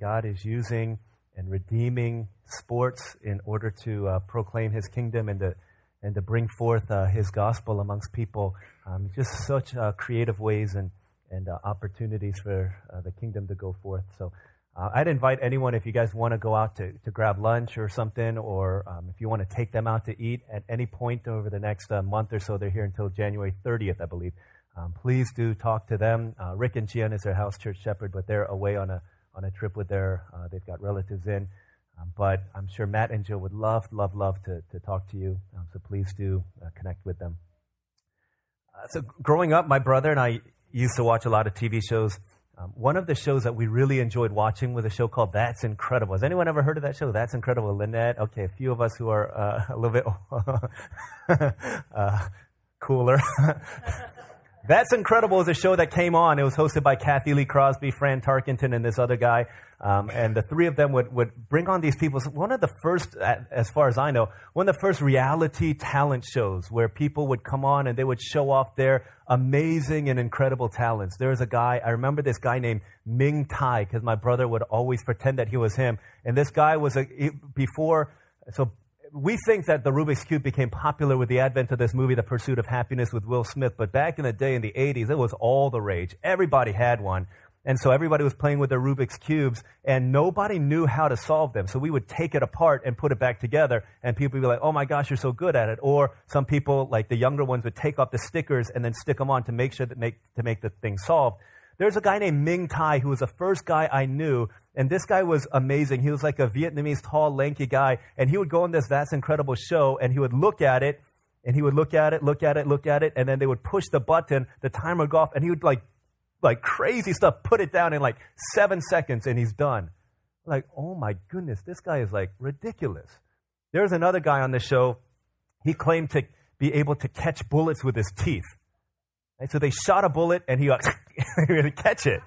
God is using and redeeming sports in order to uh, proclaim His kingdom and to and to bring forth uh, His gospel amongst people. Um, just such uh, creative ways and and uh, opportunities for uh, the kingdom to go forth. So. Uh, I'd invite anyone if you guys want to go out to, to grab lunch or something, or um, if you want to take them out to eat at any point over the next month or so. They're here until January 30th, I believe. Um, please do talk to them. Rick and Gian is their house church shepherd, but they're away on a on a trip with their, uh, they've got relatives in. Um, but I'm sure Matt and Jill would love, love, love to, to talk to you. Um, so please do uh, connect with them. Uh, so growing up, my brother and I used to watch a lot of TV shows. Um, one of the shows that we really enjoyed watching was a show called That's Incredible. Has anyone ever heard of that show? That's Incredible. Lynette? Okay, a few of us who are uh, a little bit uh, cooler. That's Incredible is a show that came on. It was hosted by Cathy Lee Crosby, Fran Tarkenton, and this other guy. Um, and the three of them would, would bring on these people. One of the first, as far as I know, one of the first reality talent shows where people would come on and they would show off their amazing and incredible talents. There was a guy, I remember this guy named Minh Thai, because my brother would always pretend that he was him. And this guy was a, before, so we think that the Rubik's Cube became popular with the advent of this movie, The Pursuit of Happiness with Will Smith. But back in the day, in the 80s, it was all the rage. Everybody had one. And so everybody was playing with their Rubik's Cubes, and nobody knew how to solve them. So we would take it apart and put it back together, and people would be like, oh my gosh, you're so good at it. Or some people, like the younger ones, would take off the stickers and then stick them on to make sure that make, to make the thing solved. There's a guy named Minh Thai who was the first guy I knew, and this guy was amazing. He was like a Vietnamese tall, lanky guy, and he would go on this That's Incredible show, and he would look at it, and he would look at it, look at it, look at it, and then they would push the button, the timer go off, and he would like, like crazy stuff, put it down in like seven seconds, and he's done. Like, oh my goodness, this guy is like ridiculous. There's another guy on the show. He claimed to be able to catch bullets with his teeth. And so they shot a bullet and he to catch it.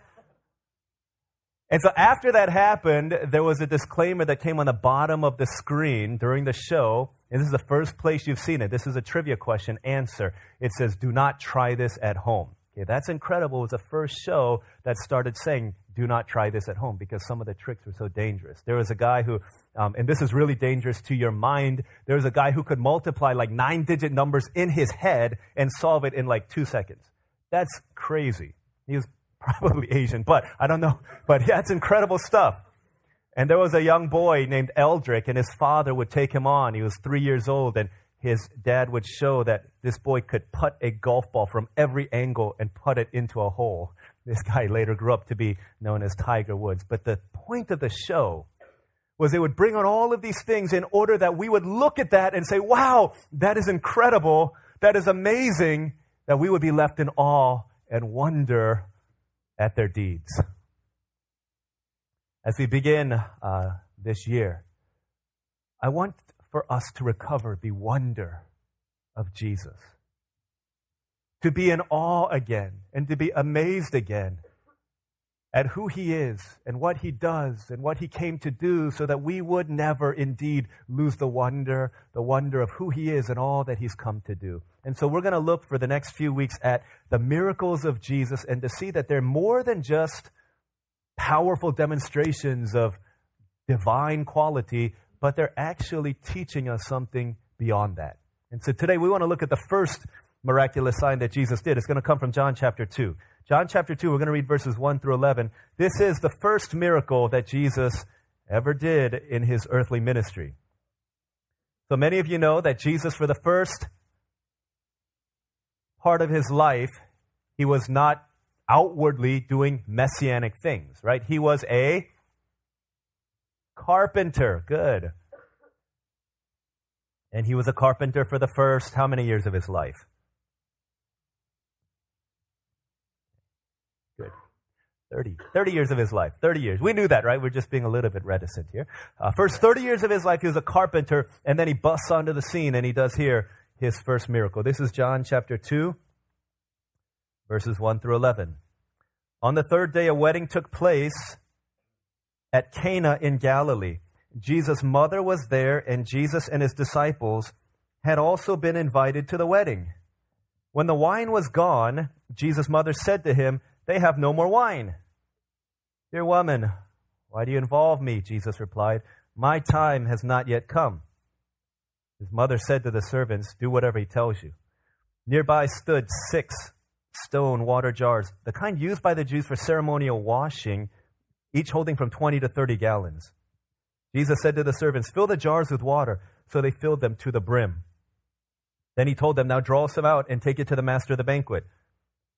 And so after that happened, there was a disclaimer that came on the bottom of the screen during the show. And this is the first place you've seen it. This is a trivia question answer. It says, do not try this at home. Okay, that's incredible. It was the first show that started saying, do not try this at home because some of the tricks were so dangerous. There was a guy who, um, and this is really dangerous to your mind, there was a guy who could multiply like nine digit numbers in his head and solve it in like two seconds. That's crazy. He was probably Asian, but I don't know. But that's incredible stuff. And there was a young boy named Eldrick, and his father would take him on. He was three years old, and his dad would show that this boy could putt a golf ball from every angle and put it into a hole. This guy later grew up to be known as Tiger Woods. But the point of the show was they would bring on all of these things in order that we would look at that and say, wow, that is incredible. That is amazing. That we would be left in awe and wonder at their deeds. As we begin uh, this year, I want for us to recover the wonder of Jesus to be in awe again and to be amazed again at who he is and what he does and what he came to do so that we would never indeed lose the wonder, the wonder of who he is and all that he's come to do. And so we're going to look for the next few weeks at the miracles of Jesus and to see that they're more than just powerful demonstrations of divine quality, but they're actually teaching us something beyond that. And so today we want to look at the first miraculous sign that Jesus did. It's going to come from John chapter 2. John chapter 2, we're going to read verses 1 through 11. This is the first miracle that Jesus ever did in his earthly ministry. So many of you know that Jesus, for the first part of his life, he was not outwardly doing messianic things, right? He was a carpenter. Good. And he was a carpenter for the first how many years of his life? 30. 30 years of his life. 30 years. We knew that, right? We're just being a little bit reticent here. Uh, first 30 years of his life, he was a carpenter, and then he busts onto the scene, and he does here his first miracle. This is John chapter 2, verses 1 through 11. On the third day, a wedding took place at Cana in Galilee. Jesus' mother was there, and Jesus and his disciples had also been invited to the wedding. When the wine was gone, Jesus' mother said to him, they have no more wine. Dear woman, Why do you involve me? Jesus replied. My time has not yet come. His mother said to the servants, Do whatever he tells you. Nearby stood six stone water jars, the kind used by the Jews for ceremonial washing, each holding from 20 to 30 gallons. Jesus said to the servants, Fill the jars with water. So they filled them to the brim. Then he told them, Now draw some out and take it to the master of the banquet.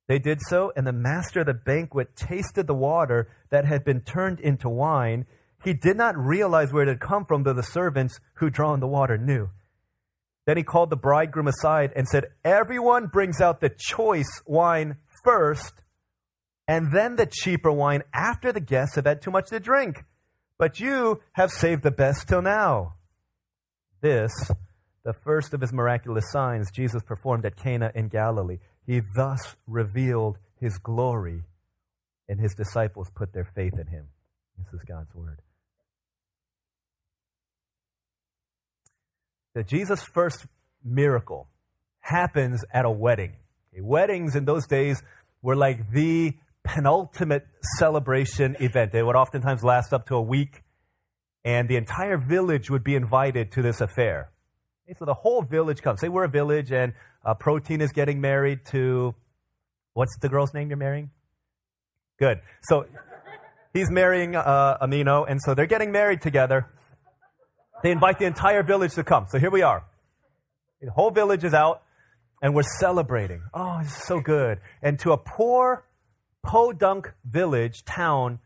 They did so, and the master of the banquet tasted the water that had been turned into wine. He did not realize where it had come from, though the servants who drawn the water knew. Then he called the bridegroom aside and said, Everyone brings out the choice wine first, and then the cheaper wine after the guests have had too much to drink. But you have saved the best till now. This, the first of his miraculous signs, Jesus performed at Cana in Galilee. He thus revealed his glory, and his disciples put their faith in him. This is God's word. that Jesus' first miracle happens at a wedding. Okay, weddings in those days were like the penultimate celebration event. They would oftentimes last up to a week, and the entire village would be invited to this affair. Okay, so the whole village comes. Say we're a village, and uh, Protein is getting married to what's the girl's name you're marrying? Good. So he's marrying uh, Amino, and so they're getting married together. They invite the entire village to come. So here we are. The whole village is out, and we're celebrating. Oh, it's so good. And to a poor podunk village, town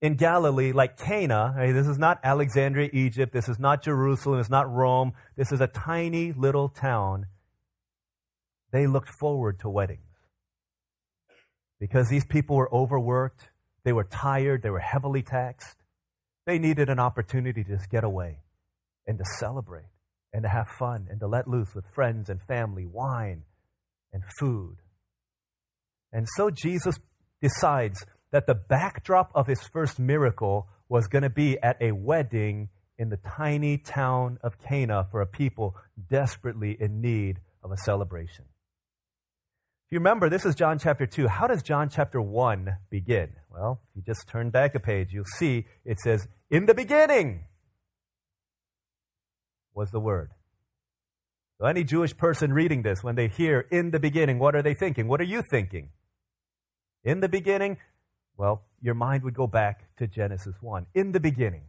in Galilee, like Cana, this is not Alexandria, Egypt. This is not Jerusalem. It's not Rome. This is a tiny little town. They looked forward to weddings because these people were overworked. They were tired. They were heavily taxed. They needed an opportunity to just get away and to celebrate and to have fun and to let loose with friends and family, wine and food. And so Jesus decides that the backdrop of his first miracle was going to be at a wedding in the tiny town of Cana for a people desperately in need of a celebration. You remember, this is John chapter 2. How does John chapter 1 begin? Well, if you just turn back a page, you'll see it says, In the beginning, was the Word. So, any Jewish person reading this, when they hear in the beginning, what are they thinking? What are you thinking? In the beginning, well, your mind would go back to Genesis 1. In the beginning,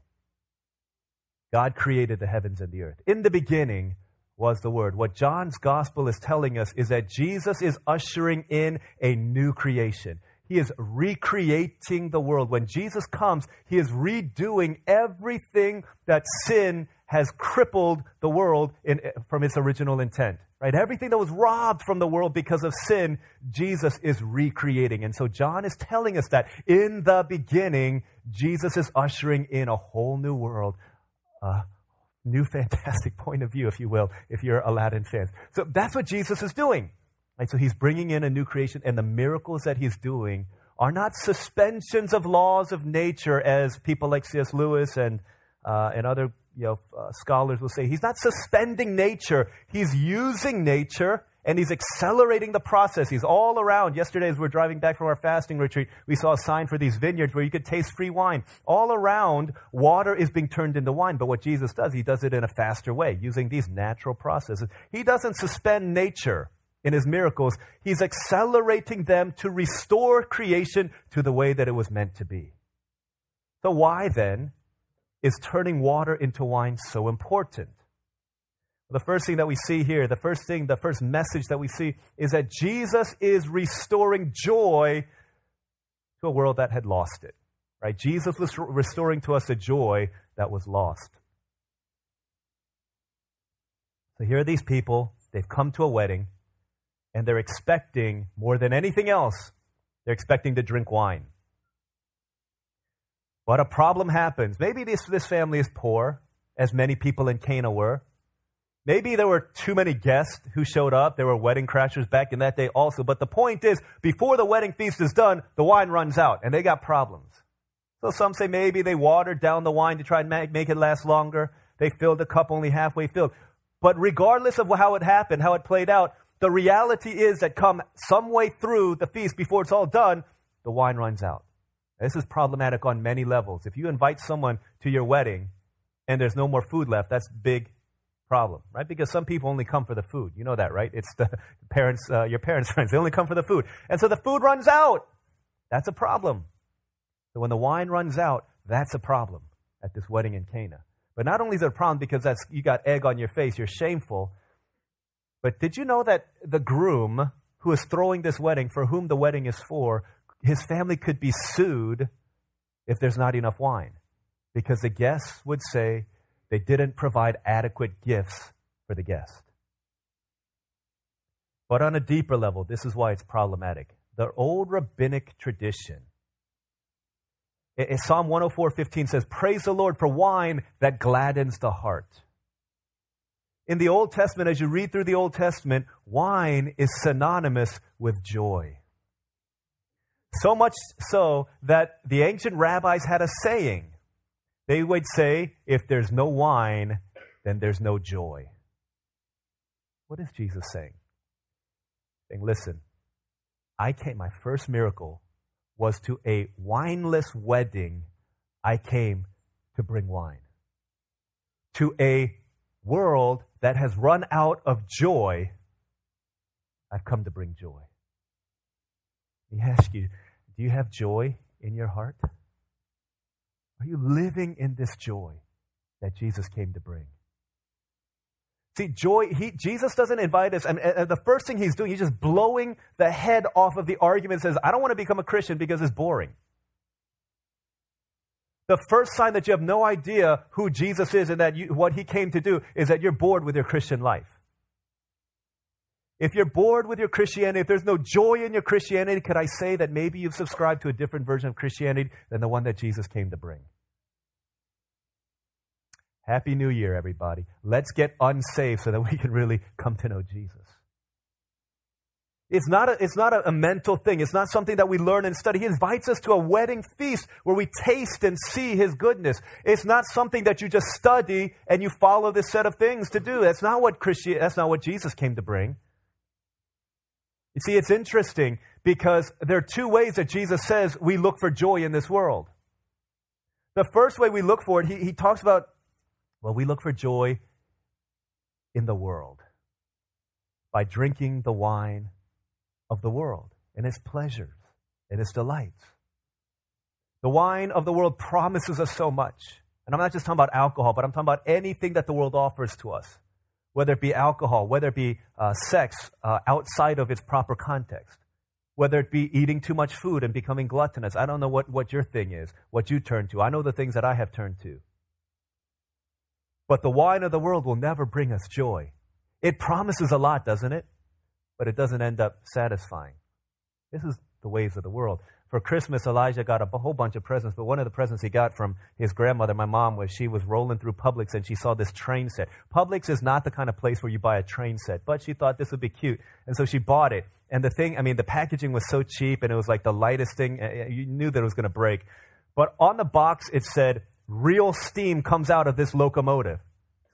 God created the heavens and the earth. In the beginning was the Word. What John's gospel is telling us is that Jesus is ushering in a new creation. He is recreating the world. When Jesus comes, He is redoing everything that sin has crippled the world in, from its original intent. Right? Everything that was robbed from the world because of sin, Jesus is recreating. And so John is telling us that in the beginning, Jesus is ushering in a whole new world, a new fantastic point of view, if you will, if you're Aladdin fans. So that's what Jesus is doing. Right? So he's bringing in a new creation, and the miracles that he's doing are not suspensions of laws of nature, as people like C.S. Lewis and, uh, and other you know, uh, scholars will say he's not suspending nature, he's using nature and he's accelerating the process. He's all around. Yesterday, as we are driving back from our fasting retreat, we saw a sign for these vineyards where you could taste free wine. All around, water is being turned into wine. But what Jesus does, he does it in a faster way, using these natural processes. He doesn't suspend nature in his miracles, he's accelerating them to restore creation to the way that it was meant to be. So, why then is turning water into wine so important? The first thing that we see here, the first thing, the first message that we see is that Jesus is restoring joy to a world that had lost it. Right? Jesus was restoring to us a joy that was lost. So here are these people, they've come to a wedding, and they're expecting more than anything else, they're expecting to drink wine. But a problem happens. Maybe this, this family is poor, as many people in Cana were. Maybe there were too many guests who showed up. There were wedding crashers back in that day also. But the point is, before the wedding feast is done, the wine runs out, and they got problems. So some say maybe they watered down the wine to try and make, it last longer. They filled the cup only halfway filled. But regardless of how it happened, how it played out, the reality is that come some way through the feast, before it's all done, the wine runs out. This is problematic on many levels. If you invite someone to your wedding and there's no more food left, that's big problem, right? Because some people only come for the food. You know that, right? It's the parents, uh, your parents' friends. They only come for the food. And so the food runs out. That's a problem. So when the wine runs out, that's a problem at this wedding in Cana. But not only is it a problem because that's, you got egg on your face, you're shameful, but did you know that the groom who is throwing this wedding, for whom the wedding is for, his family could be sued if there's not enough wine? Because the guests would say they didn't provide adequate gifts for the guest. But on a deeper level, this is why it's problematic. The old rabbinic tradition in Psalm 104:15 says, "Praise the Lord for wine that gladdens the heart." In the Old Testament, as you read through the Old Testament, wine is synonymous with joy. So much so that the ancient rabbis had a saying. They would say, if there's no wine, then there's no joy. What is Jesus saying? Saying, listen, I came, my first miracle was to a wineless wedding, I came to bring wine. To a world that has run out of joy, I've come to bring joy. Let me ask you do you have joy in your heart? Are you living in this joy that Jesus came to bring? See, joy, he, Jesus doesn't invite us, and, and, the first thing he's doing, he's just blowing the head off of the argument, says, I don't want to become a Christian because it's boring. The first sign that you have no idea who Jesus is and that you, what he came to do is that you're bored with your Christian life. If you're bored with your Christianity, if there's no joy in your Christianity, could I say that maybe you've subscribed to a different version of Christianity than the one that Jesus came to bring? Happy New Year, everybody. Let's get unsaved so that we can really come to know Jesus. It's not, a, it's not a, mental thing. It's not something that we learn and study. He invites us to a wedding feast where we taste and see His goodness. It's not something that you just study and you follow this set of things to do. That's not what Christi- That's not what Jesus came to bring. You see, it's interesting because there are two ways that Jesus says we look for joy in this world. The first way we look for it, he, he talks about well, we look for joy in the world by drinking the wine of the world and its pleasures and its delights. The wine of the world promises us so much. And I'm not just talking about alcohol, but I'm talking about anything that the world offers to us, whether it be alcohol, whether it be uh, sex uh, outside of its proper context, whether it be eating too much food and becoming gluttonous. I don't know what, what your thing is, what you turn to. I know the things that I have turned to. But the wine of the world will never bring us joy. It promises a lot, doesn't it? But it doesn't end up satisfying. This is the ways of the world. For Christmas, Elijah got a whole bunch of presents, but one of the presents he got from his grandmother, my mom, was she was rolling through Publix and she saw this train set. Publix is not the kind of place where you buy a train set, but she thought this would be cute. And so she bought it. And the thing, I mean, the packaging was so cheap and it was like the lightest thing. Eh, eh, you knew that it was going to break. But on the box, it said, real steam comes out of this locomotive.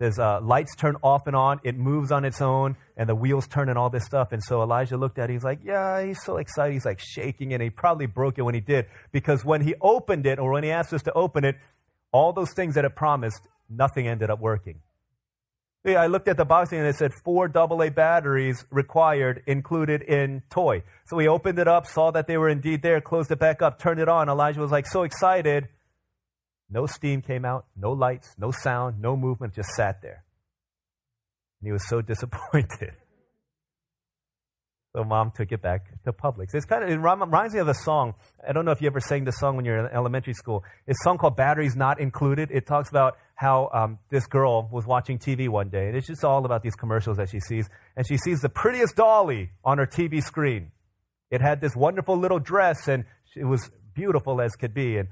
There's uh, lights turn off and on. It moves on its own, and the wheels turn and all this stuff. And so Elijah looked at it. He's like, "Yeah." He's so excited. He's like shaking, and he probably broke it when he did because when he opened it, or when he asked us to open it, all those things that it promised, nothing ended up working. Yeah, I looked at the box and it said four AA batteries required included in toy. So we opened it up, saw that they were indeed there, closed it back up, turned it on. Elijah was like so excited. No steam came out, no lights, no sound, no movement, just sat there. And he was so disappointed. So mom took it back to Publix. It's kind of, it reminds me of a song. I don't know if you ever sang this song when you're in elementary school. It's a song called Batteries Not Included. It talks about how um, this girl was watching TV one day, and it's just all about these commercials that she sees. And she sees the prettiest dolly on her TV screen. It had this wonderful little dress, and it was beautiful as could be. And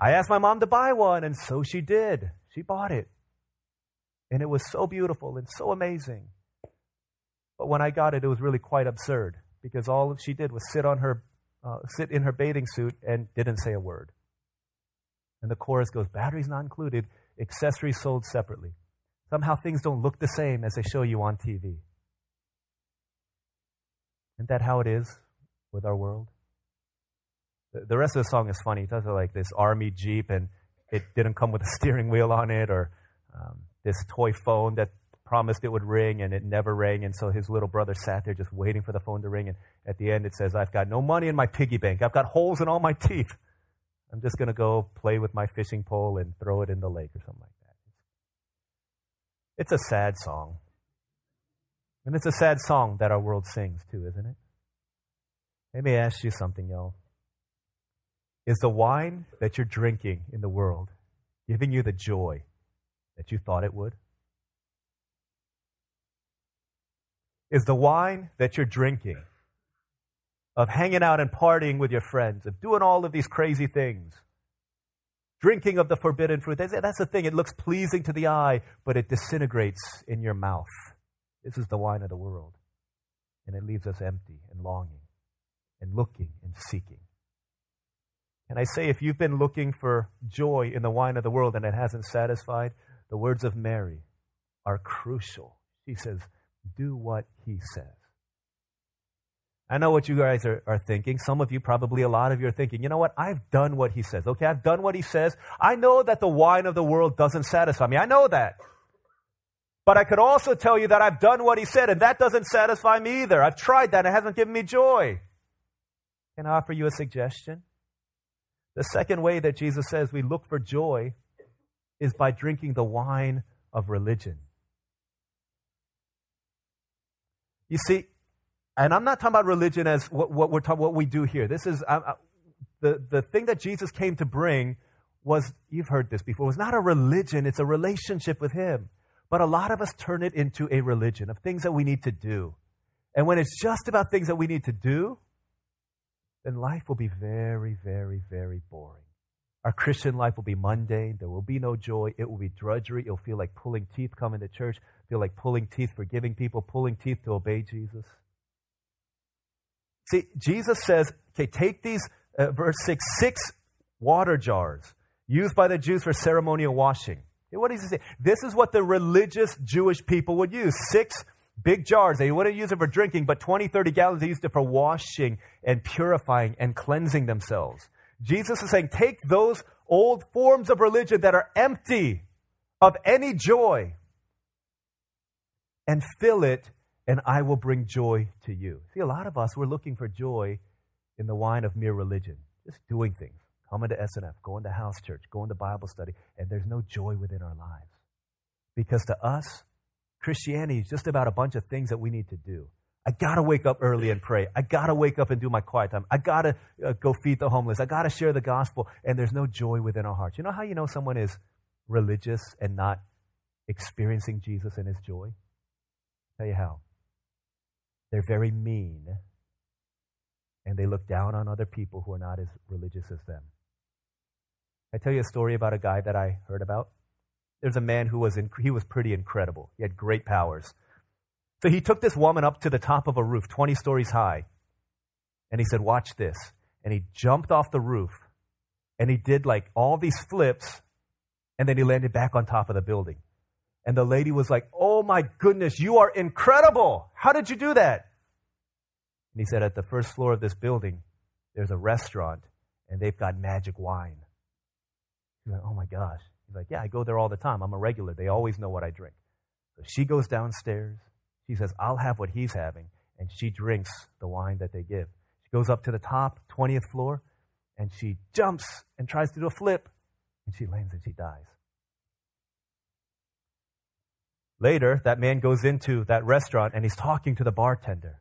I asked my mom to buy one, and so she did. She bought it. And it was so beautiful and so amazing. But when I got it, it was really quite absurd because all she did was sit on her, uh, sit in her bathing suit and didn't say a word. And the chorus goes, batteries not included, accessories sold separately. Somehow things don't look the same as they show you on TV. Isn't that how it is with our world? The, rest of the song is funny. It does like this army jeep, and it didn't come with a steering wheel on it, or um, this toy phone that promised it would ring and it never rang. And so his little brother sat there just waiting for the phone to ring. And at the end, it says, I've got no money in my piggy bank. I've got holes in all my teeth. I'm just going to go play with my fishing pole and throw it in the lake or something like that. It's a sad song. And it's a sad song that our world sings too, isn't it? Let me ask you something, y'all. Is the wine that you're drinking in the world giving you the joy that you thought it would? Is the wine that you're drinking of hanging out and partying with your friends, of doing all of these crazy things, drinking of the forbidden fruit. That's the thing. It looks pleasing to the eye, but it disintegrates in your mouth. This is the wine of the world. And it leaves us empty and longing and looking and seeking. And I say, if you've been looking for joy in the wine of the world and it hasn't satisfied, the words of Mary are crucial. She says, Do what he says. I know what you guys are, are thinking. Some of you, probably a lot of you, are thinking, you know what? I've done what he says. Okay, I've done what he says. I know that the wine of the world doesn't satisfy me. I know that. But I could also tell you that I've done what he said, and that doesn't satisfy me either. I've tried that, and it hasn't given me joy. Can I offer you a suggestion? The second way that Jesus says we look for joy is by drinking the wine of religion. You see, and I'm not talking about religion as what, what we're talking, what we do here. This is uh, the the thing that Jesus came to bring was you've heard this before. It's not a religion; it's a relationship with Him. But a lot of us turn it into a religion of things that we need to do. And when it's just about things that we need to do, then life will be very, very, very boring. Our Christian life will be mundane. There will be no joy. It will be drudgery. It'll feel like pulling teeth coming to church, feel like pulling teeth forgiving people, pulling teeth to obey Jesus. See, Jesus says, okay, take these, uh, verse 6, six water jars used by the Jews for ceremonial washing. What does he say? This is what the religious Jewish people would use. Six big jars. They wouldn't use it for drinking, but 20, 30 gallons, they used it for washing and purifying and cleansing themselves. Jesus is saying, take those old forms of religion that are empty of any joy and fill it and I will bring joy to you. See, a lot of us, we're looking for joy in the wine of mere religion, just doing things, coming to SNF, going to house church, going to Bible study, and there's no joy within our lives. Because to us, Christianity is just about a bunch of things that we need to do. I got to wake up early and pray. I got to wake up and do my quiet time. I got to uh, go feed the homeless. I got to share the gospel. And there's no joy within our hearts. You know how you know someone is religious and not experiencing Jesus and his joy? I'll tell you how. They're very mean, and they look down on other people who are not as religious as them. I tell you a story about a guy that I heard about. There's a man who was in, he was pretty incredible. He had great powers. So he took this woman up to the top of a roof, 20 stories high, and he said, "Watch this." And he jumped off the roof, and he did like all these flips, and then he landed back on top of the building. And the lady was like, Oh my goodness, you are incredible. How did you do that? And he said, At the first floor of this building, there's a restaurant and they've got magic wine. She's like, Oh my gosh. He's like, Yeah, I go there all the time. I'm a regular. They always know what I drink. So she goes downstairs. She says, I'll have what he's having. And she drinks the wine that they give. She goes up to the top, 20th floor, and she jumps and tries to do a flip. And she lands and she dies. Later, that man goes into that restaurant and he's talking to the bartender.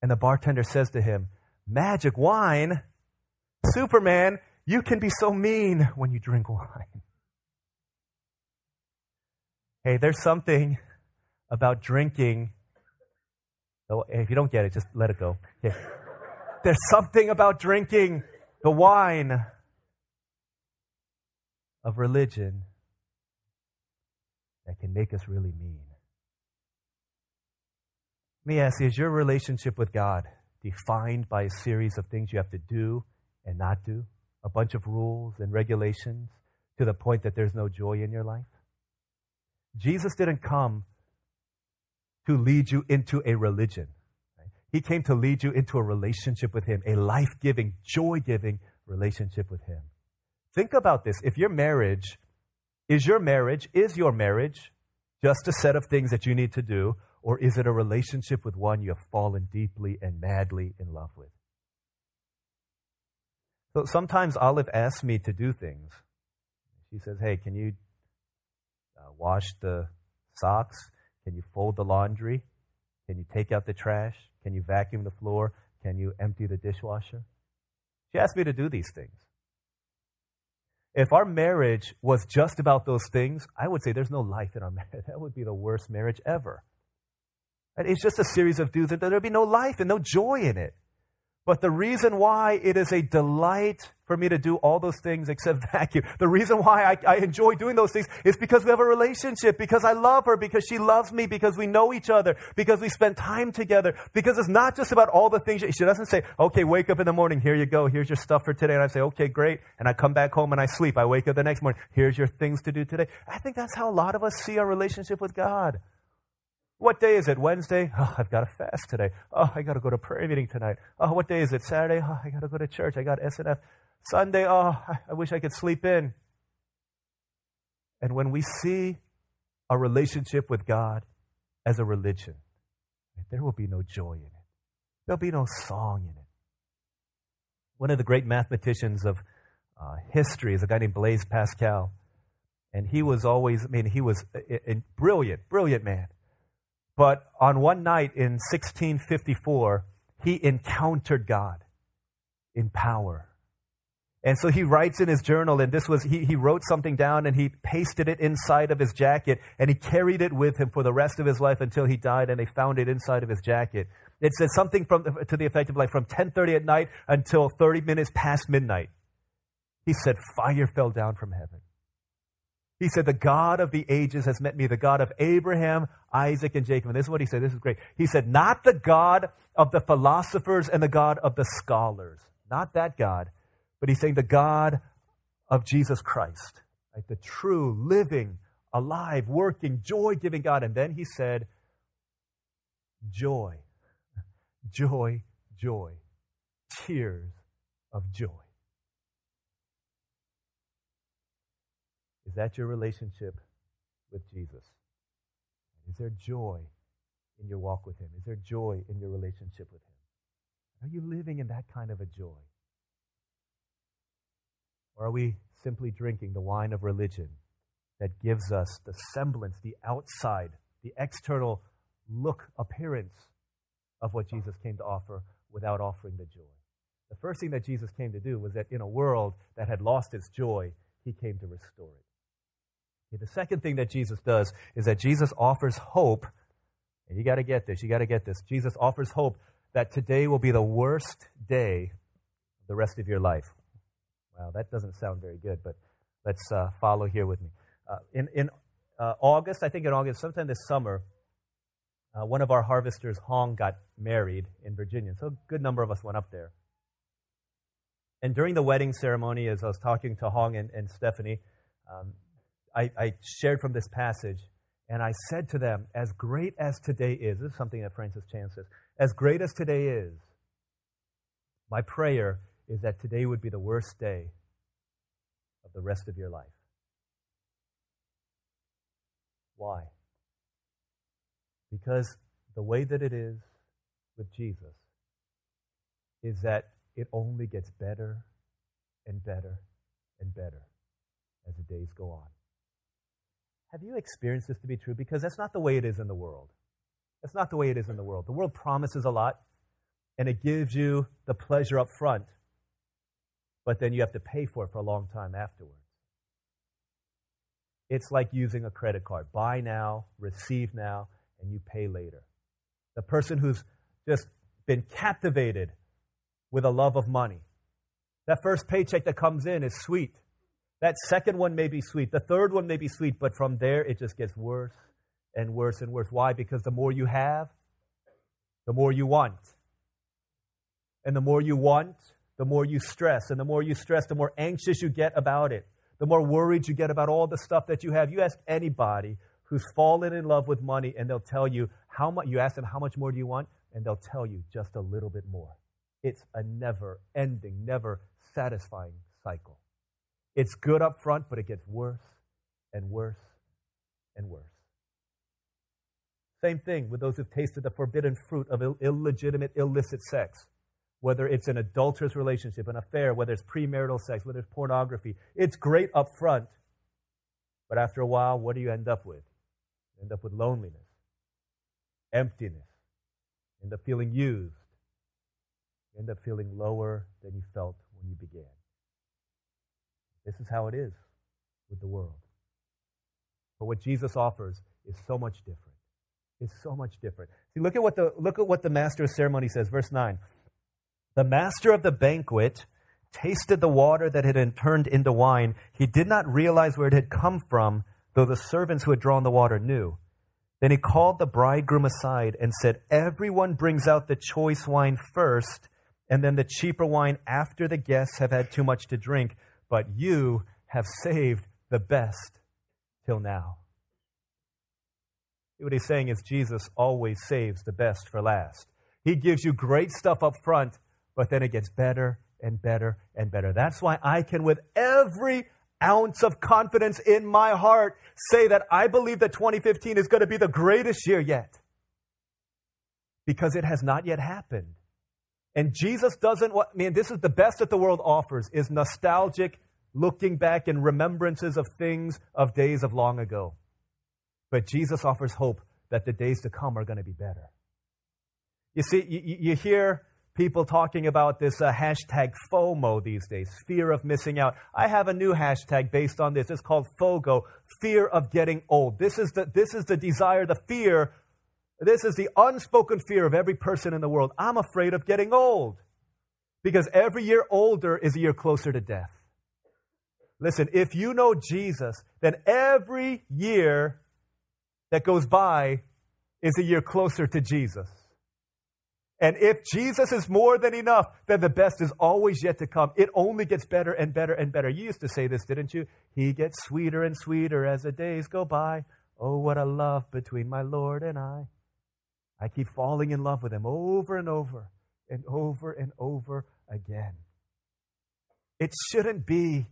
And the bartender says to him, Magic wine? Superman, you can be so mean when you drink wine. Hey, there's something about drinking. Oh, if you don't get it, just let it go. Okay. There's something about drinking the wine of religion that can make us really mean. Let me ask you, is your relationship with God defined by a series of things you have to do and not do? A bunch of rules and regulations to the point that there's no joy in your life? Jesus didn't come to lead you into a religion. He came to lead you into a relationship with Him, a life giving, joy giving relationship with Him. Think about this. If your marriage is your marriage, is your marriage just a set of things that you need to do, or is it a relationship with one you have fallen deeply and madly in love with? So sometimes Olive asks me to do things. She says, Hey, can you uh, wash the socks? Can you fold the laundry? Can you take out the trash? Can you vacuum the floor? Can you empty the dishwasher? She asked me to do these things. If our marriage was just about those things, I would say there's no life in our marriage. That would be the worst marriage ever. It's just a series of dudes, and there'd be no life and no joy in it. But the reason why it is a delight for me to do all those things except vacuum, the reason why I, I, enjoy doing those things is because we have a relationship, because I love her, because she loves me, because we know each other, because we spend time together, because it's not just about all the things. She doesn't say, okay, wake up in the morning, here you go, here's your stuff for today. And I say, okay, great. And I come back home and I sleep. I wake up the next morning, here's your things to do today. I think that's how a lot of us see our relationship with God. What day is it? Wednesday? Oh, I've got to fast today. Oh, I got to go to prayer meeting tonight. Oh, what day is it? Saturday? Oh, I got to go to church. I got SNF. Sunday? Oh, I wish I could sleep in. And when we see our relationship with God as a religion, there will be no joy in it. There'll be no song in it. One of the great mathematicians of uh, history is a guy named Blaise Pascal. And he was always, I mean, he was a, a brilliant, brilliant man. But on one night in 1654, he encountered God in power. And so he writes in his journal, and this was, he, he wrote something down and he pasted it inside of his jacket and he carried it with him for the rest of his life until he died and they found it inside of his jacket. It said something from, to the effect of like from 10.30 at night until 30 minutes past midnight. He said, fire fell down from heaven. He said, The God of the ages has met me, the God of Abraham, Isaac, and Jacob. And this is what he said. This is great. He said, Not the God of the philosophers and the God of the scholars. Not that God. But he's saying the God of Jesus Christ. Right? The true, living, alive, working, joy giving God. And then he said, Joy, joy, joy, tears of joy. Is that your relationship with Jesus? Is there joy in your walk with Him? Is there joy in your relationship with Him? Are you living in that kind of a joy? Or are we simply drinking the wine of religion that gives us the semblance, the outside, the external look, appearance of what Jesus came to offer without offering the joy? The first thing that Jesus came to do was that in a world that had lost its joy, He came to restore it. The second thing that Jesus does is that Jesus offers hope. And you got to get this. You got to get this. Jesus offers hope that today will be the worst day of the rest of your life. Wow, that doesn't sound very good, but let's uh, follow here with me. Uh, in in uh, August, I think in August, sometime this summer, uh, one of our harvesters, Hong, got married in Virginia. So a good number of us went up there. And during the wedding ceremony, as I was talking to Hong and, and Stephanie, um, I, I shared from this passage, and I said to them, as great as today is, this is something that Francis Chan says, as great as today is, my prayer is that today would be the worst day of the rest of your life. Why? Because the way that it is with Jesus is that it only gets better and better and better as the days go on. Have you experienced this to be true? Because that's not the way it is in the world. That's not the way it is in the world. The world promises a lot, and it gives you the pleasure up front, but then you have to pay for it for a long time afterwards. It's like using a credit card buy now, receive now, and you pay later. The person who's just been captivated with a love of money. That first paycheck that comes in is sweet. That second one may be sweet. The third one may be sweet, but from there it just gets worse and worse and worse. Why? Because the more you have, the more you want. And the more you want, the more you stress. And the more you stress, the more anxious you get about it. The more worried you get about all the stuff that you have. You ask anybody who's fallen in love with money, and they'll tell you how much. You ask them, how much more do you want? And they'll tell you just a little bit more. it's a never ending, never satisfying cycle. It's good up front, but it gets worse and worse and worse. Same thing with those who've tasted the forbidden fruit of Ill- illegitimate, illicit sex. Whether it's an adulterous relationship, an affair, whether it's premarital sex, whether it's pornography. It's great up front, but after a while, what do you end up with? You end up with loneliness, emptiness, end up feeling used, you end up feeling lower than you felt when you began. This is how it is with the world. But what Jesus offers is so much different. It's so much different. See, look at what the look at what the master of ceremony says, verse 9. The master of the banquet tasted the water that had been turned into wine. He did not realize where it had come from, though the servants who had drawn the water knew. Then he called the bridegroom aside and said, Everyone brings out the choice wine first, and then the cheaper wine after the guests have had too much to drink but you have saved the best till now. What he's saying is Jesus always saves the best for last. He gives you great stuff up front, but then it gets better and better and better. That's why I can, with every ounce of confidence in my heart, say that I believe that 2015 is going to be the greatest year yet. Because it has not yet happened. And Jesus doesn't want, I mean, this is the best that the world offers is nostalgic looking back in remembrances of things of days of long ago. But Jesus offers hope that the days to come are going to be better. You see, you, you hear people talking about this uh, hashtag FOMO these days, fear of missing out. I have a new hashtag based on this. It's called FOGO, fear of getting old. This is the, this is the desire, the fear this is the unspoken fear of every person in the world. I'm afraid of getting old because every year older is a year closer to death. Listen, if you know Jesus, then every year that goes by is a year closer to Jesus. And if Jesus is more than enough, then the best is always yet to come. It only gets better and better and better. You used to say this, didn't you? He gets sweeter and sweeter as the days go by. Oh, what a love between my Lord and I. I keep falling in love with him over and over and over and over again. It shouldn't be.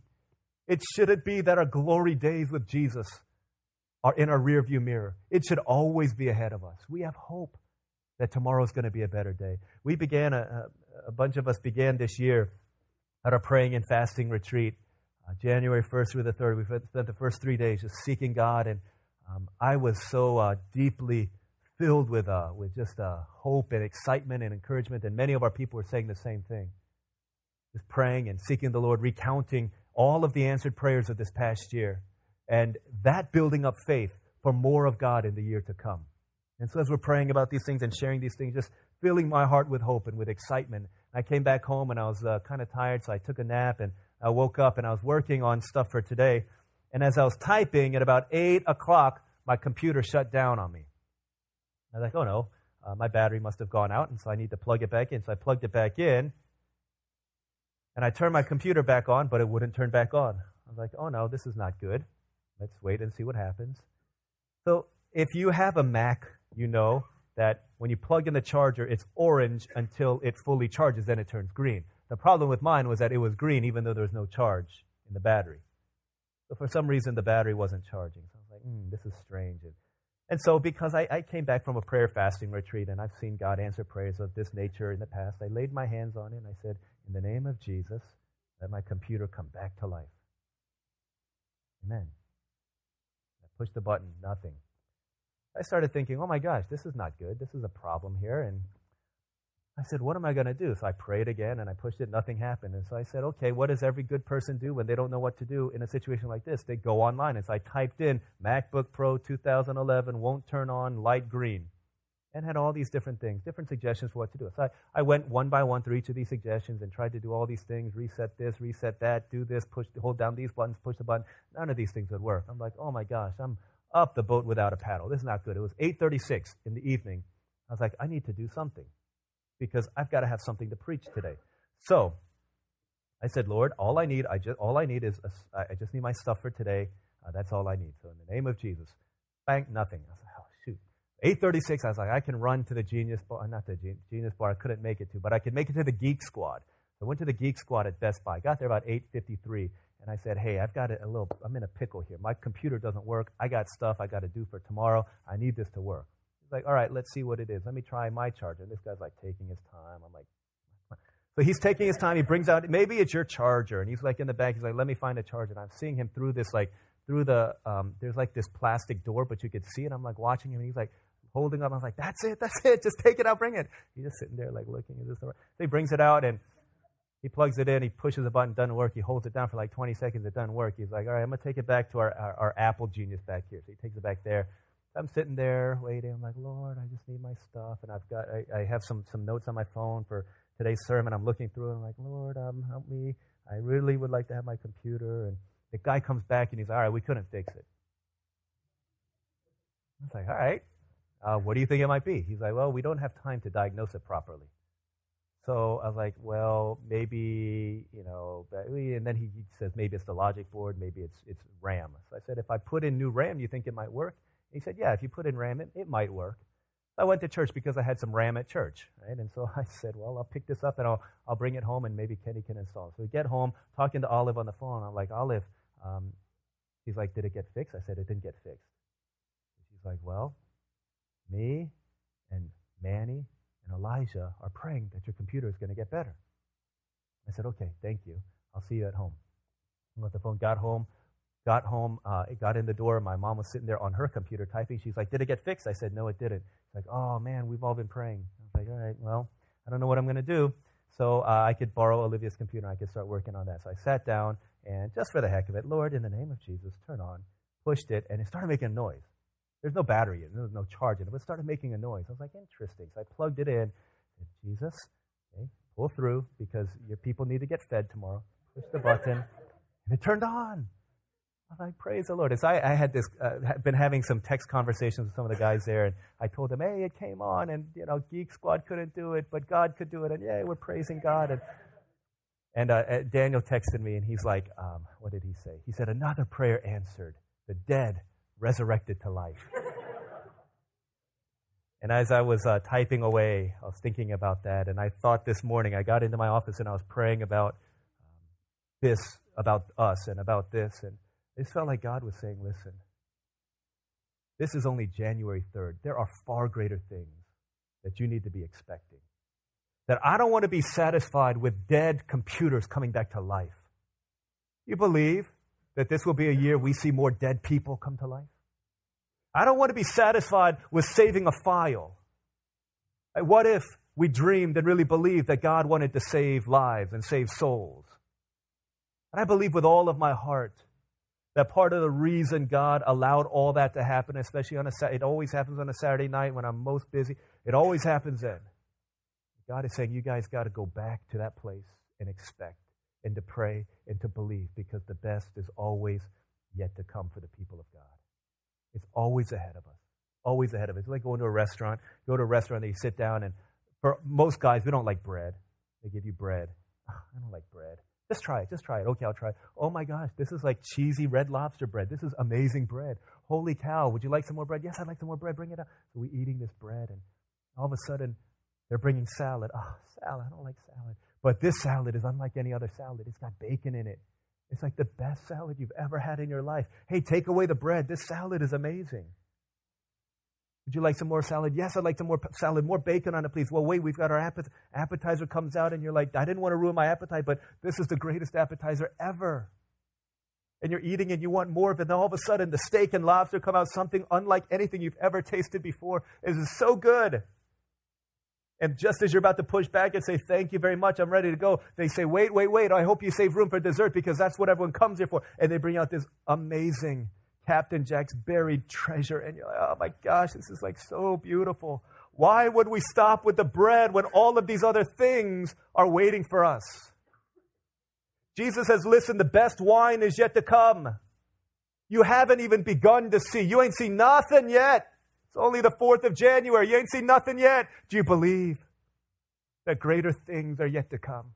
It shouldn't be that our glory days with Jesus are in our rearview mirror. It should always be ahead of us. We have hope that tomorrow is going to be a better day. We began, a, a bunch of us began this year at our praying and fasting retreat, uh, January 1st through the 3rd. We spent the first three days just seeking God, and um, I was so uh, deeply filled with, uh, with just uh, hope and excitement and encouragement. And many of our people were saying the same thing. Just praying and seeking the Lord, recounting all of the answered prayers of this past year. And that building up faith for more of God in the year to come. And so as we're praying about these things and sharing these things, just filling my heart with hope and with excitement. I came back home and I was uh, kind of tired, so I took a nap and I woke up and I was working on stuff for today. And as I was typing at about 8 o'clock, my computer shut down on me. I was like, oh no, uh, my battery must have gone out, and so I need to plug it back in. So I plugged it back in, and I turned my computer back on, but it wouldn't turn back on. I was like, oh no, this is not good. Let's wait and see what happens. So if you have a Mac, you know that when you plug in the charger, it's orange until it fully charges, then it turns green. The problem with mine was that it was green even though there was no charge in the battery. So for some reason, the battery wasn't charging. So I was like, hmm, this is strange. And and so, because I, I, came back from a prayer fasting retreat and I've seen God answer prayers of this nature in the past, I laid my hands on it and I said, In the name of Jesus, let my computer come back to life. Amen. I pushed the button, nothing. I started thinking, oh my gosh, this is not good. This is a problem here. And I said, What am I going to do? So I prayed again and I pushed it, nothing happened. And so I said, Okay, what does every good person do when they don't know what to do in a situation like this? They go online. And so I typed in MacBook Pro 2011 won't turn on light green and had all these different things, different suggestions for what to do. So I, I went one by one through each of these suggestions and tried to do all these things reset this, reset that, do this, push, hold down these buttons, push the button. None of these things would work. I'm like, Oh my gosh, I'm up the boat without a paddle. This is not good. It was 8:36 in the evening. I was like, I need to do something because I've got to have something to preach today. So I said, Lord, all I need, I just, all I need is, a, I just need my stuff for today. Uh, that's all I need. So in the name of Jesus, bang, nothing. I shoot. 8.36, I was like, I can run to the Genius Bar, not the Genius Bar, I couldn't make it to, but I could make it to the Geek Squad. I went to the Geek Squad at Best Buy. Got there about 8.53, and I said, hey, I've got a little, I'm in a pickle here. My computer doesn't work. I got stuff I got to do for tomorrow. I need this to work. He's like, all right, let's see what it is. Let me try my charger. And this guy's like taking his time. I'm like, so he's taking his time. He brings out, maybe it's your charger. And he's like in the back. He's like, let me find a charger. And I'm seeing him through this, like, through the, um, there's like this plastic door, but you could see it. I'm like watching him. And he's like holding up. I was like, that's it. That's it. Just take it out. Bring it. He's just sitting there, like looking at this. So he brings it out and he plugs it in. He pushes the button. Doesn't work. He holds it down for like 20 seconds. It doesn't work. He's like, all right, I'm going to take it back to our, our, our Apple genius back here. So he takes it back there. I'm sitting there waiting. I'm like, Lord, I just need my stuff. And I've got, I, I have some, some notes on my phone for today's sermon. I'm looking through it. I'm like, Lord, um, help me. I really would like to have my computer. And the guy comes back and he's, all right, we couldn't fix it. I was like, all right, uh, what do you think it might be? He's like, well, we don't have time to diagnose it properly. So I was like, well, maybe, you know, and then he says maybe it's the logic board, maybe it's, it's RAM. So I said, if I put in new RAM, you think it might work? He said, yeah, if you put in RAM, it, it might work. I went to church because I had some RAM at church, right? And so I said, well, I'll pick this up and I'll, I'll bring it home and maybe Kenny can install it. So we get home, talking to Olive on the phone. I'm like, Olive, um, he's like, did it get fixed? I said, it didn't get fixed. she's like, well, me and Manny and Elijah are praying that your computer is going to get better. I said, okay, thank you. I'll see you at home. I the phone, got home, got home, uh, got in the door. My mom was sitting there on her computer typing. She's like, did it get fixed? I said, no, it didn't. She's like, oh, man, we've all been praying. I was like, all right, well, I don't know what I'm going to do. So uh, I could borrow Olivia's computer and I could start working on that. So I sat down and just for the heck of it, Lord, in the name of Jesus, turn on, pushed it, and it started making a noise. There's no battery in it. There no charge in it, but it started making a noise. I was like, interesting. So I plugged it in. Said, Jesus, okay, pull through because your people need to get fed tomorrow. Push the button, and it turned on. I like, praise the Lord. As I, I had this, uh, been having some text conversations with some of the guys there, and I told them, hey, it came on, and you know, Geek Squad couldn't do it, but God could do it, and yeah, we're praising God. And and uh, Daniel texted me, and he's like, um, what did he say? He said, another prayer answered. The dead resurrected to life. and as I was uh, typing away, I was thinking about that, and I thought this morning, I got into my office and I was praying about um, this, about us, and about this, and it felt like God was saying, listen, this is only January 3rd. There are far greater things that you need to be expecting. That I don't want to be satisfied with dead computers coming back to life. You believe that this will be a year we see more dead people come to life? I don't want to be satisfied with saving a file. What if we dreamed and really believed that God wanted to save lives and save souls? And I believe with all of my heart that part of the reason God allowed all that to happen, especially on a it always happens on a Saturday night when I'm most busy. It always happens then. God is saying you guys got to go back to that place and expect and to pray and to believe because the best is always yet to come for the people of God. It's always ahead of us. Always ahead of us. It's like going to a restaurant. You go to a restaurant they sit down, and for most guys, we don't like bread. They give you bread. I don't like bread. Just try it. Just try it. Okay, I'll try it. Oh my gosh, this is like cheesy red lobster bread. This is amazing bread. Holy cow, would you like some more bread? Yes, I'd like some more bread. Bring it up. So we're eating this bread, and all of a sudden, they're bringing salad. Oh, salad. I don't like salad. But this salad is unlike any other salad. It's got bacon in it. It's like the best salad you've ever had in your life. Hey, take away the bread. This salad is amazing. Would you like some more salad? Yes, I'd like some more salad, more bacon on it, please. Well, wait, we've got our appetizer comes out, and you're like, I didn't want to ruin my appetite, but this is the greatest appetizer ever. And you're eating and you want more of it. And all of a sudden, the steak and lobster come out something unlike anything you've ever tasted before. It is so good. And just as you're about to push back and say, Thank you very much, I'm ready to go, they say, Wait, wait, wait, I hope you save room for dessert because that's what everyone comes here for. And they bring out this amazing Captain Jack's buried treasure. And you're like, Oh my gosh, this is like so beautiful. Why would we stop with the bread when all of these other things are waiting for us? Jesus says, Listen, the best wine is yet to come. You haven't even begun to see. You ain't seen nothing yet. It's only the 4th of January. You ain't seen nothing yet. Do you believe that greater things are yet to come?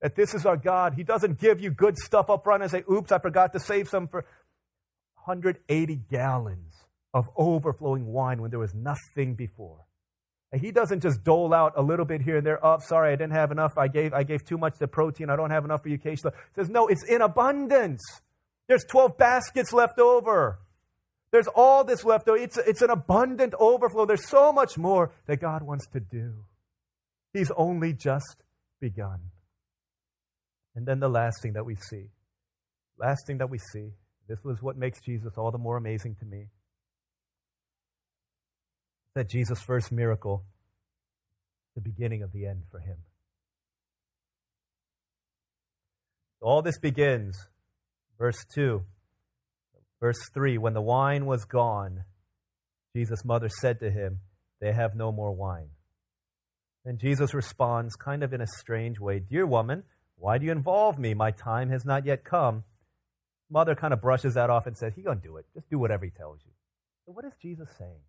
That this is our God. He doesn't give you good stuff up front and say, oops, I forgot to save some for 180 gallons of overflowing wine when there was nothing before. And he doesn't just dole out a little bit here and there. Oh, sorry, I didn't have enough. I gave, I gave too much to protein. I don't have enough for you, Keishla. He says, no, it's in abundance. There's 12 baskets left over. There's all this left. It's, it's an abundant overflow. There's so much more that God wants to do. He's only just begun. And then the last thing that we see, last thing that we see, this was what makes Jesus all the more amazing to me that Jesus' first miracle, the beginning of the end for him. All this begins, verse 2. Verse 3 When the wine was gone, Jesus' mother said to him, They have no more wine. And Jesus responds, kind of in a strange way Dear woman, why do you involve me? My time has not yet come. Mother kind of brushes that off and says, He's going to do it. Just do whatever he tells you. So, what is Jesus saying?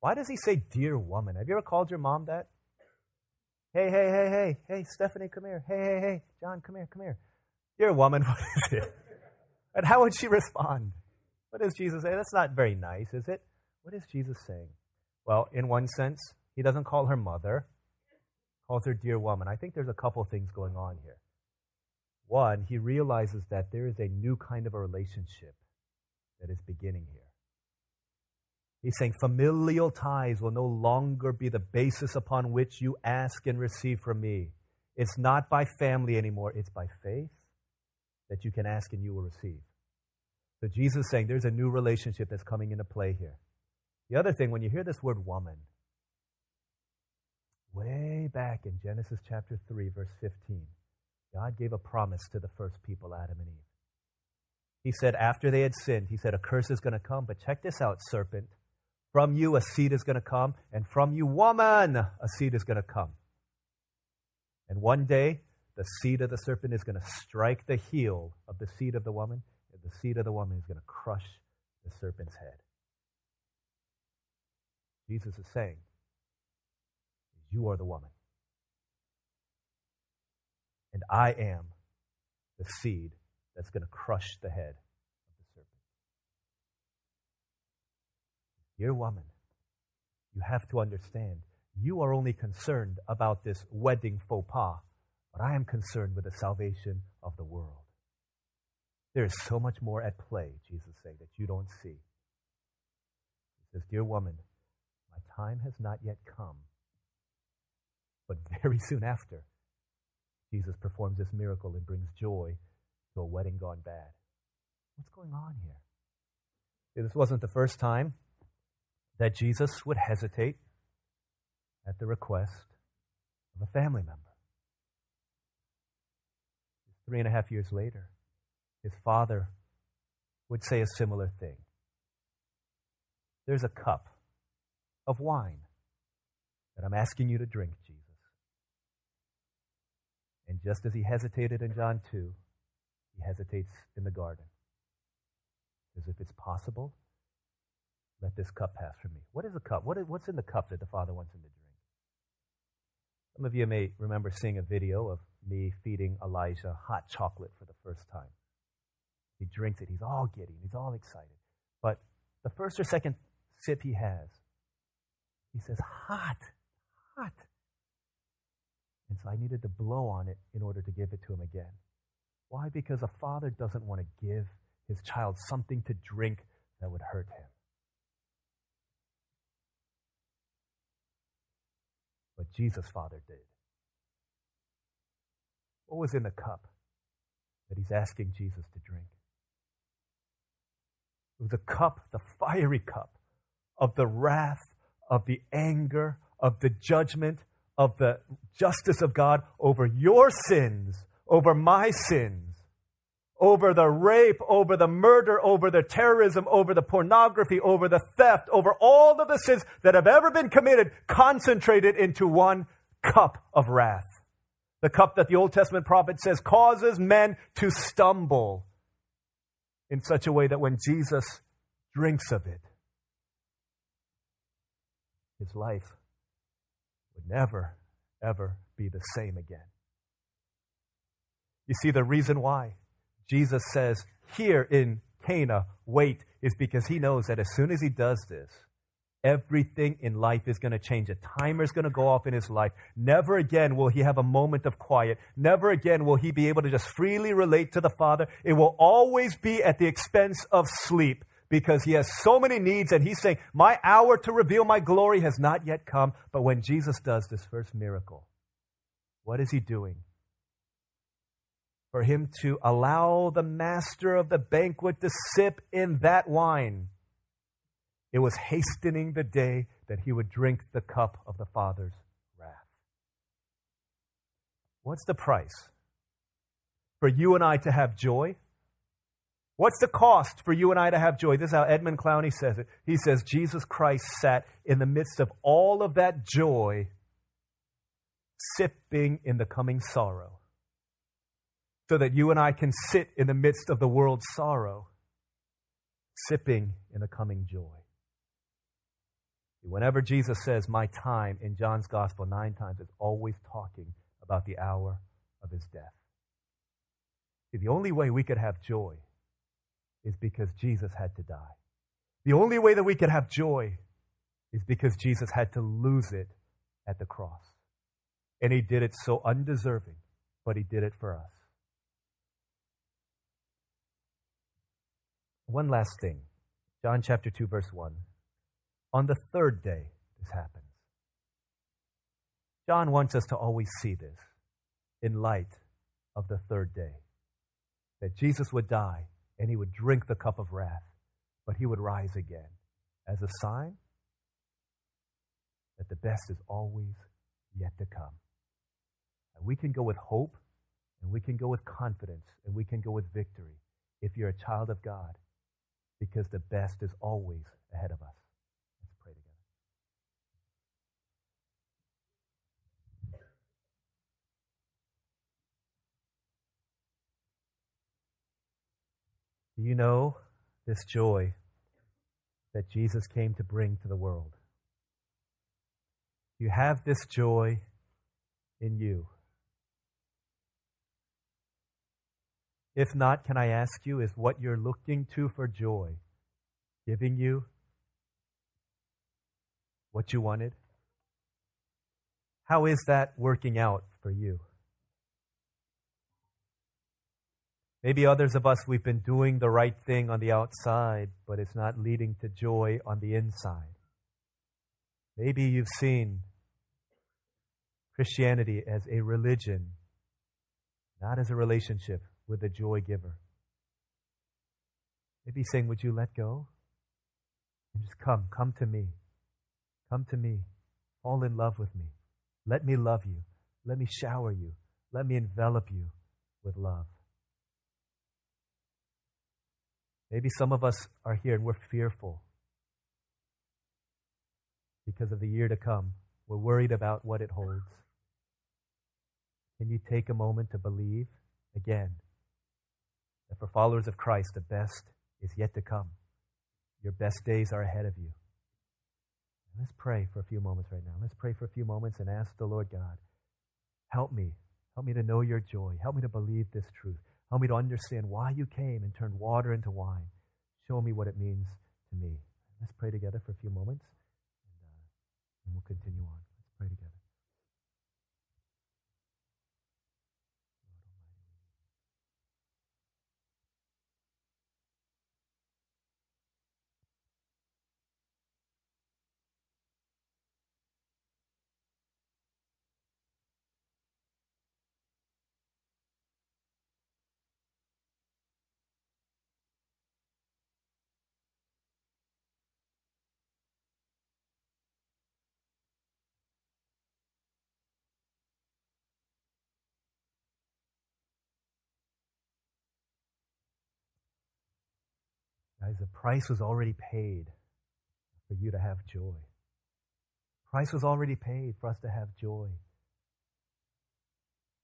Why does he say, dear woman? Have you ever called your mom that? Hey, hey, hey, hey, hey, Stephanie, come here. Hey, hey, hey, John, come here, come here. Dear woman, what is it? And how would she respond? What does Jesus say? That's not very nice, is it? What is Jesus saying? Well, in one sense, he doesn't call her mother, calls her dear woman. I think there's a couple things going on here. One, he realizes that there is a new kind of a relationship that is beginning here. He's saying familial ties will no longer be the basis upon which you ask and receive from me. It's not by family anymore, it's by faith that you can ask and you will receive. So Jesus is saying there's a new relationship that's coming into play here. The other thing, when you hear this word woman, way back in Genesis chapter 3, verse 15, God gave a promise to the first people, Adam and Eve. He said, after they had sinned, He said, A curse is going to come, but check this out, serpent. From you a seed is going to come, and from you, woman, a seed is going to come. And one day, the seed of the serpent is going to strike the heel of the seed of the woman, and the seed of the woman is going to crush the serpent's head. Jesus is saying, You are the woman. And I am the seed that's going to crush the head of the serpent. Dear woman, you have to understand, you are only concerned about this wedding faux pas, but I am concerned with the salvation of the world. There is so much more at play, Jesus said, that you don't see. He says, Dear woman, my time has not yet come. But very soon after, Jesus performs this miracle and brings joy to a wedding gone bad. What's going on here? This wasn't the first time that Jesus would hesitate at the request of a family member. Three and a half years later, his father would say a similar thing. There's a cup of wine that I'm asking you to drink, Jesus. And just as he hesitated in John 2, he hesitates in the garden. As if it's possible let this cup pass from me. What is a cup? What is, what's in the cup that the Father wants him to drink? Some of you may remember seeing a video of me feeding Elijah hot chocolate for the first time. He drinks it, he's all giddy, he's all excited. But the first or second sip he has, he says, hot, hot. And so I needed to blow on it in order to give it to him again. Why? Because a father doesn't want to give his child something to drink that would hurt him. But Jesus' Father did. What was in the cup that he's asking Jesus to drink? It was a cup, the fiery cup of the wrath, of the anger, of the judgment, of the justice of God over your sins, over my sins over the rape, over the murder, over the terrorism, over the pornography, over the theft, over all of the sins that have ever been committed, concentrated into one cup of wrath. The cup that the Old Testament prophet says causes men to stumble in such a way that when Jesus drinks of it, his life would never, ever be the same again. You see, the reason why Jesus says here in Cana, wait, is because he knows that as soon as he does this, everything in life is going to change. A timer is going to go off in his life. Never again will he have a moment of quiet. Never again will he be able to just freely relate to the Father. It will always be at the expense of sleep because he has so many needs and he's saying, My hour to reveal my glory has not yet come. But when Jesus does this first miracle, what is he doing? For him to allow the master of the banquet to sip in that wine it was hastening the day that he would drink the cup of the Father's wrath. What's the price for you and I to have joy? What's the cost for you and I to have joy? This is how Edmund Clowney says it. He says, Jesus Christ sat in the midst of all of that joy, sipping in the coming sorrow, so that you and I can sit in the midst of the world's sorrow, sipping in the coming joy. Whenever Jesus says my time in John's gospel nine times, it's always talking about the hour of his death. See, the only way we could have joy is because Jesus had to die. The only way that we could have joy is because Jesus had to lose it at the cross. And he did it so undeserving, but he did it for us. One last thing. John chapter 2, verse 1. On the third day, this happens. John wants us to always see this in light of the third day that Jesus would die and he would drink the cup of wrath, but he would rise again as a sign that the best is always yet to come. And we can go with hope and we can go with confidence and we can go with victory if you're a child of God because the best is always ahead of us. Do you know this joy that Jesus came to bring to the world? You have this joy in you. If not, can I ask you, is what you're looking to for joy giving you what you wanted? How is that working out for you? Maybe others of us, we've been doing the right thing on the outside, but it's not leading to joy on the inside. Maybe you've seen Christianity as a religion, not as a relationship with a joy giver. Maybe saying, Would you let go? And just come, come to me. Come to me. Fall in love with me. Let me love you. Let me shower you. Let me envelop you with love. Maybe some of us are here and we're fearful because of the year to come. We're worried about what it holds. Can you take a moment to believe again that for followers of Christ, the best is yet to come? Your best days are ahead of you. Let's pray for a few moments right now. Let's pray for a few moments and ask the Lord God, help me. Help me to know your joy. Help me to believe this truth. Help me to understand why you came and turned water into wine. Show me what it means to me. Let's pray together for a few moments, and, uh, and we'll continue on. Let's pray together. The price was already paid for you to have joy. Price was already paid for us to have joy.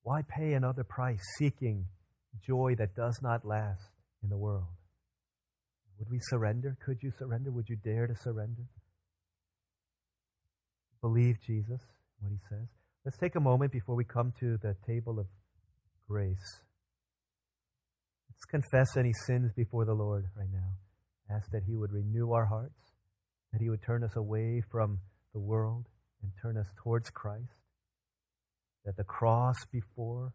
Why pay another price seeking joy that does not last in the world? Would we surrender? Could you surrender? Would you dare to surrender? Believe Jesus, what he says. Let's take a moment before we come to the table of grace. Let's confess any sins before the Lord right now. Ask that He would renew our hearts, that He would turn us away from the world and turn us towards Christ, that the cross before,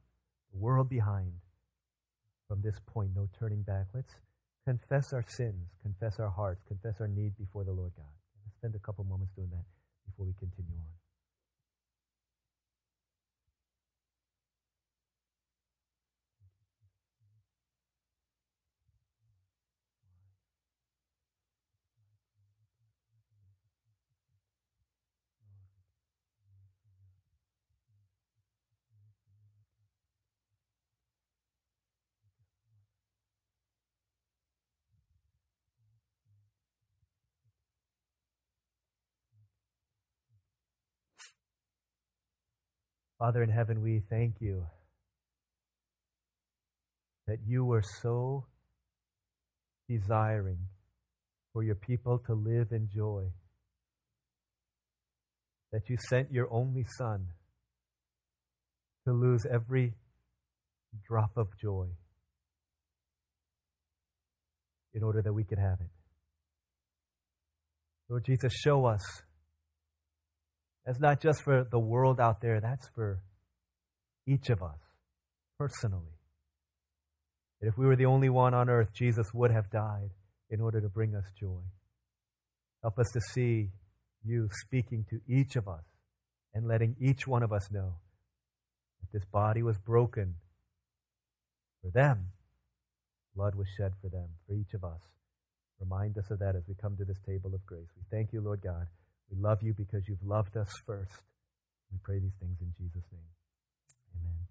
the world behind, from this point, no turning back. Let's confess our sins, confess our hearts, confess our need before the Lord God. Let's spend a couple moments doing that before we continue on. Father in heaven, we thank you that you were so desiring for your people to live in joy, that you sent your only Son to lose every drop of joy in order that we could have it. Lord Jesus, show us that's not just for the world out there, that's for each of us personally. That if we were the only one on earth, Jesus would have died in order to bring us joy. Help us to see you speaking to each of us and letting each one of us know that this body was broken for them. Blood was shed for them, for each of us. Remind us of that as we come to this table of grace. We thank you, Lord God. We love you because you've loved us first. We pray these things in Jesus' name. Amen.